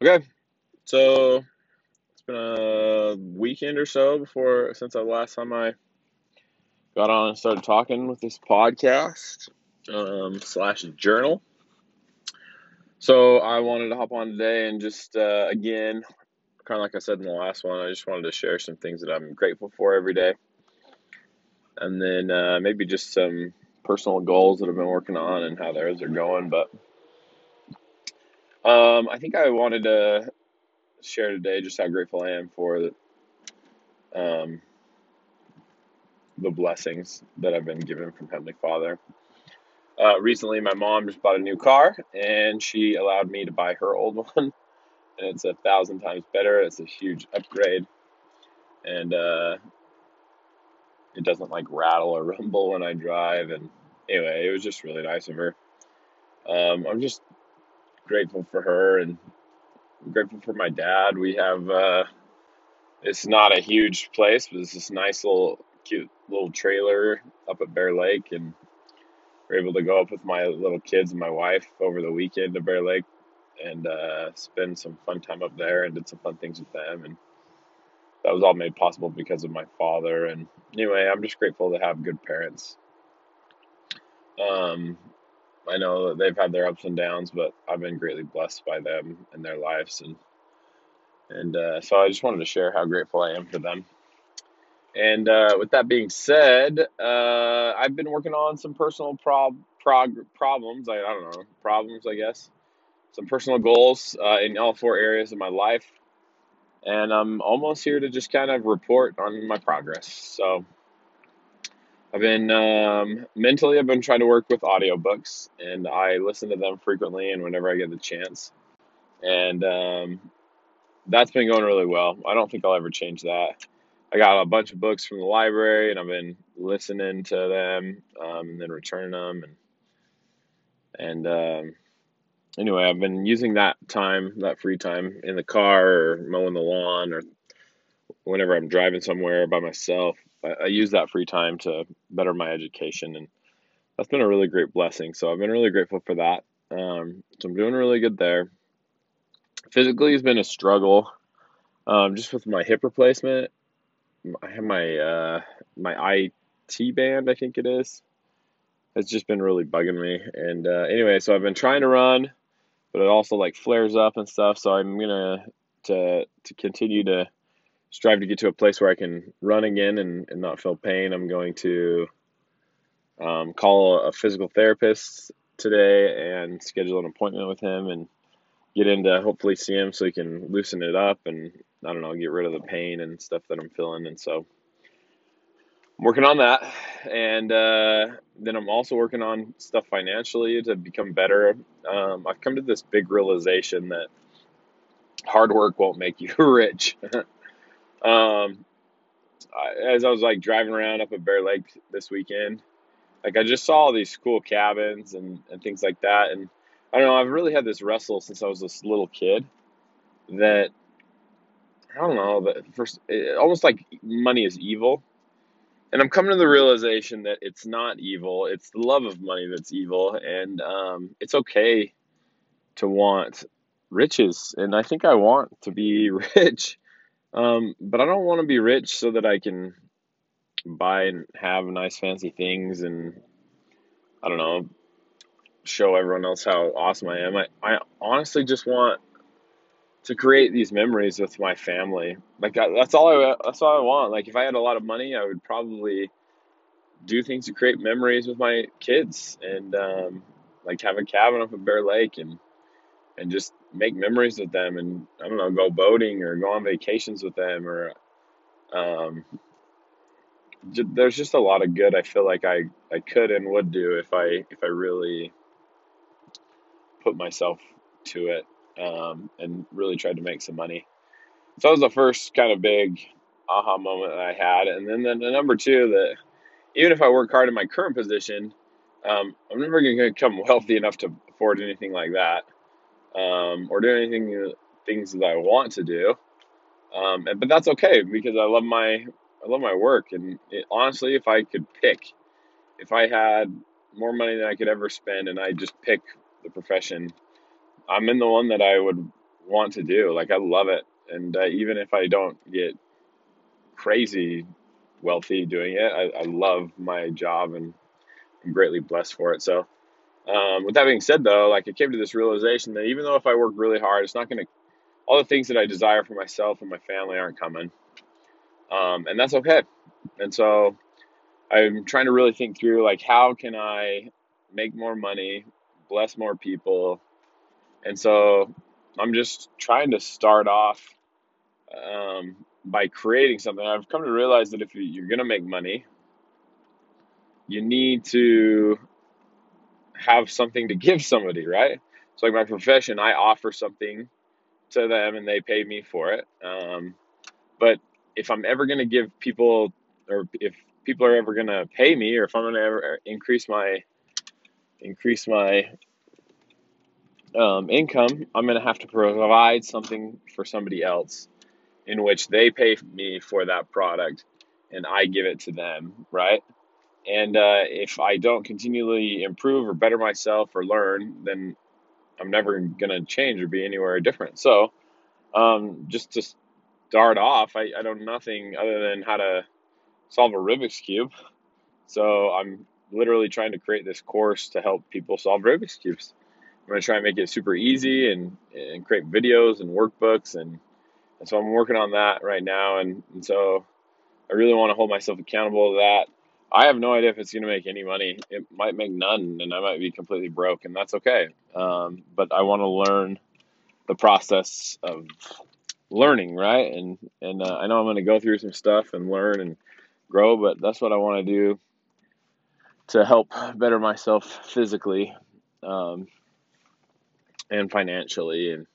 Okay, so it's been a weekend or so before since the last time I got on and started talking with this podcast um, slash journal. So I wanted to hop on today and just uh, again, kind of like I said in the last one, I just wanted to share some things that I'm grateful for every day, and then uh, maybe just some personal goals that I've been working on and how those are going. But um, I think I wanted to share today just how grateful I am for um, the blessings that I've been given from Heavenly Father. Uh, recently, my mom just bought a new car, and she allowed me to buy her old one, and it's a thousand times better. It's a huge upgrade, and uh, it doesn't like rattle or rumble when I drive. And anyway, it was just really nice of her. Um, I'm just grateful for her, and I'm grateful for my dad. We have uh, it's not a huge place, but it's this nice little cute little trailer up at Bear Lake, and we're able to go up with my little kids and my wife over the weekend to Bear Lake and uh, spend some fun time up there and did some fun things with them. And that was all made possible because of my father. And anyway, I'm just grateful to have good parents. Um, I know that they've had their ups and downs, but I've been greatly blessed by them and their lives. And and uh, so I just wanted to share how grateful I am for them. And uh, with that being said, uh, I've been working on some personal prob- prog- problems. I, I don't know, problems, I guess. Some personal goals uh, in all four areas of my life. And I'm almost here to just kind of report on my progress. So I've been um, mentally, I've been trying to work with audiobooks, and I listen to them frequently and whenever I get the chance. And um, that's been going really well. I don't think I'll ever change that. I got a bunch of books from the library, and I've been listening to them um, and then returning them. And and um, anyway, I've been using that time, that free time, in the car or mowing the lawn or whenever I'm driving somewhere by myself. I, I use that free time to better my education, and that's been a really great blessing. So I've been really grateful for that. Um, so I'm doing really good there. Physically, has been a struggle, um, just with my hip replacement I have my uh, my IT band, I think it is. has just been really bugging me. And uh, anyway, so I've been trying to run, but it also like flares up and stuff. So I'm gonna to to continue to strive to get to a place where I can run again and, and not feel pain. I'm going to um, call a physical therapist today and schedule an appointment with him and get in to hopefully see him so he can loosen it up and I don't know get rid of the pain and stuff that I'm feeling. And so I'm working on that, and uh, then I'm also working on stuff financially to become better. Um, I've come to this big realization that hard work won't make you rich. Um, I, as I was like driving around up at Bear Lake this weekend, like I just saw all these cool cabins and, and things like that, and I don't know. I've really had this wrestle since I was this little kid that I don't know that first it, almost like money is evil and I'm coming to the realization that it's not evil. It's the love of money that's evil, and um, it's okay to want riches. And I think I want to be rich, um, but I don't want to be rich so that I can buy and have nice fancy things and I don't know show everyone else how awesome I am. I, I honestly just want to create these memories with my family. Like I, that's all I that's all I want. Like if I had a lot of money, I would probably do things to create memories with my kids and um, like have a cabin up at Bear Lake and and just make memories with them and I don't know go boating or go on vacations with them or um, j- there's just a lot of good I feel like I, I could and would do if I if I really put myself to it um, and really tried to make some money. So that was the first kind of big aha moment that I had and then the, the number two that even if I work hard in my current position, um, I'm never going to become wealthy enough to afford anything like that, um, or do anything things that I want to do. Um, and, but that's okay because I love my I love my work. And it, honestly, if I could pick, if I had more money than I could ever spend, and I just pick the profession, I'm in the one that I would want to do. Like I love it, and uh, even if I don't get crazy wealthy doing it, I, I love my job and I'm greatly blessed for it. So, um, with that being said, though, like I came to this realization that even though if I work really hard, it's not going to all the things that I desire for myself and my family aren't coming, um, and that's okay. And so I'm trying to really think through like how can I make more money, bless more people, and so I'm just trying to start off um, by creating something. I've come to realize that if you're going to make money, you need to have something to give somebody, right? So, like my profession, I offer something to them and they pay me for it. Um, but if I'm ever going to give people, or if people are ever going to pay me, or if I'm going to ever increase my increase my um, income, I'm going to have to provide something for somebody else in which they pay me for that product and I give it to them, right? And uh, if I don't continually improve or better myself or learn, then I'm never going to change or be anywhere different. So, um, just to start off, I, I know nothing other than how to solve a Rubik's Cube. So, I'm literally trying to create this course to help people solve Rubik's Cubes. I'm going to try and make it super easy and, and create videos and workbooks. And, and so, I'm working on that right now. And, and so, I really want to hold myself accountable to that I have no idea if it's going to make any money. It might make none, and I might be completely broke, and that's okay. Um, but I want to learn the process of learning, right? And and uh, I know I'm going to go through some stuff and learn and grow, but that's what I want to do to help better myself physically um, and financially, and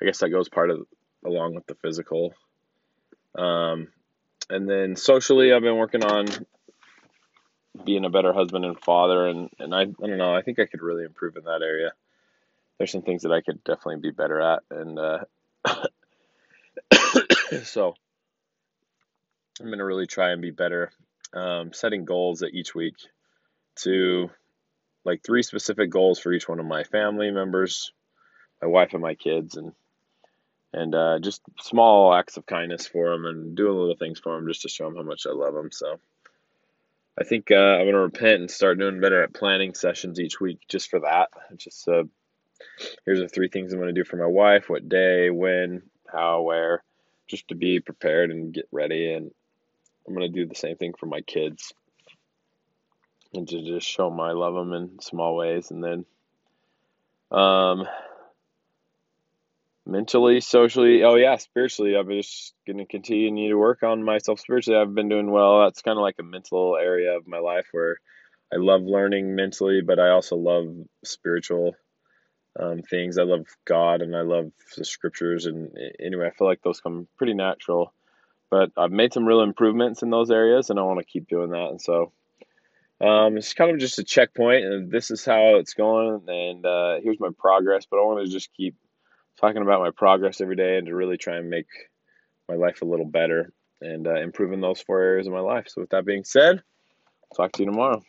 I guess that goes part of along with the physical. Um, and then socially, I've been working on being a better husband and father and and I, I don't know I think I could really improve in that area. There's some things that I could definitely be better at and uh, so I'm gonna really try and be better um, setting goals at each week to like three specific goals for each one of my family members my wife and my kids and and uh, just small acts of kindness for them and doing little things for them just to show them how much I love them so I think uh, I'm going to repent and start doing better at planning sessions each week just for that. Just uh, here's the three things I'm going to do for my wife what day, when, how, where, just to be prepared and get ready. And I'm going to do the same thing for my kids and to just show them I love them in small ways. And then, um, mentally, socially, oh yeah, spiritually, I'm just to continue to work on myself spiritually. I've been doing well. That's kind of like a mental area of my life where I love learning mentally, but I also love spiritual um, things. I love God and I love the scriptures. And anyway, I feel like those come pretty natural. But I've made some real improvements in those areas, and I want to keep doing that. And so um, it's kind of just a checkpoint, and this is how it's going, and uh, here's my progress. But I want to just keep talking about my progress every day and to really try and make my life a little better and uh, improving those four areas of my life. So, with that being said, talk to you tomorrow.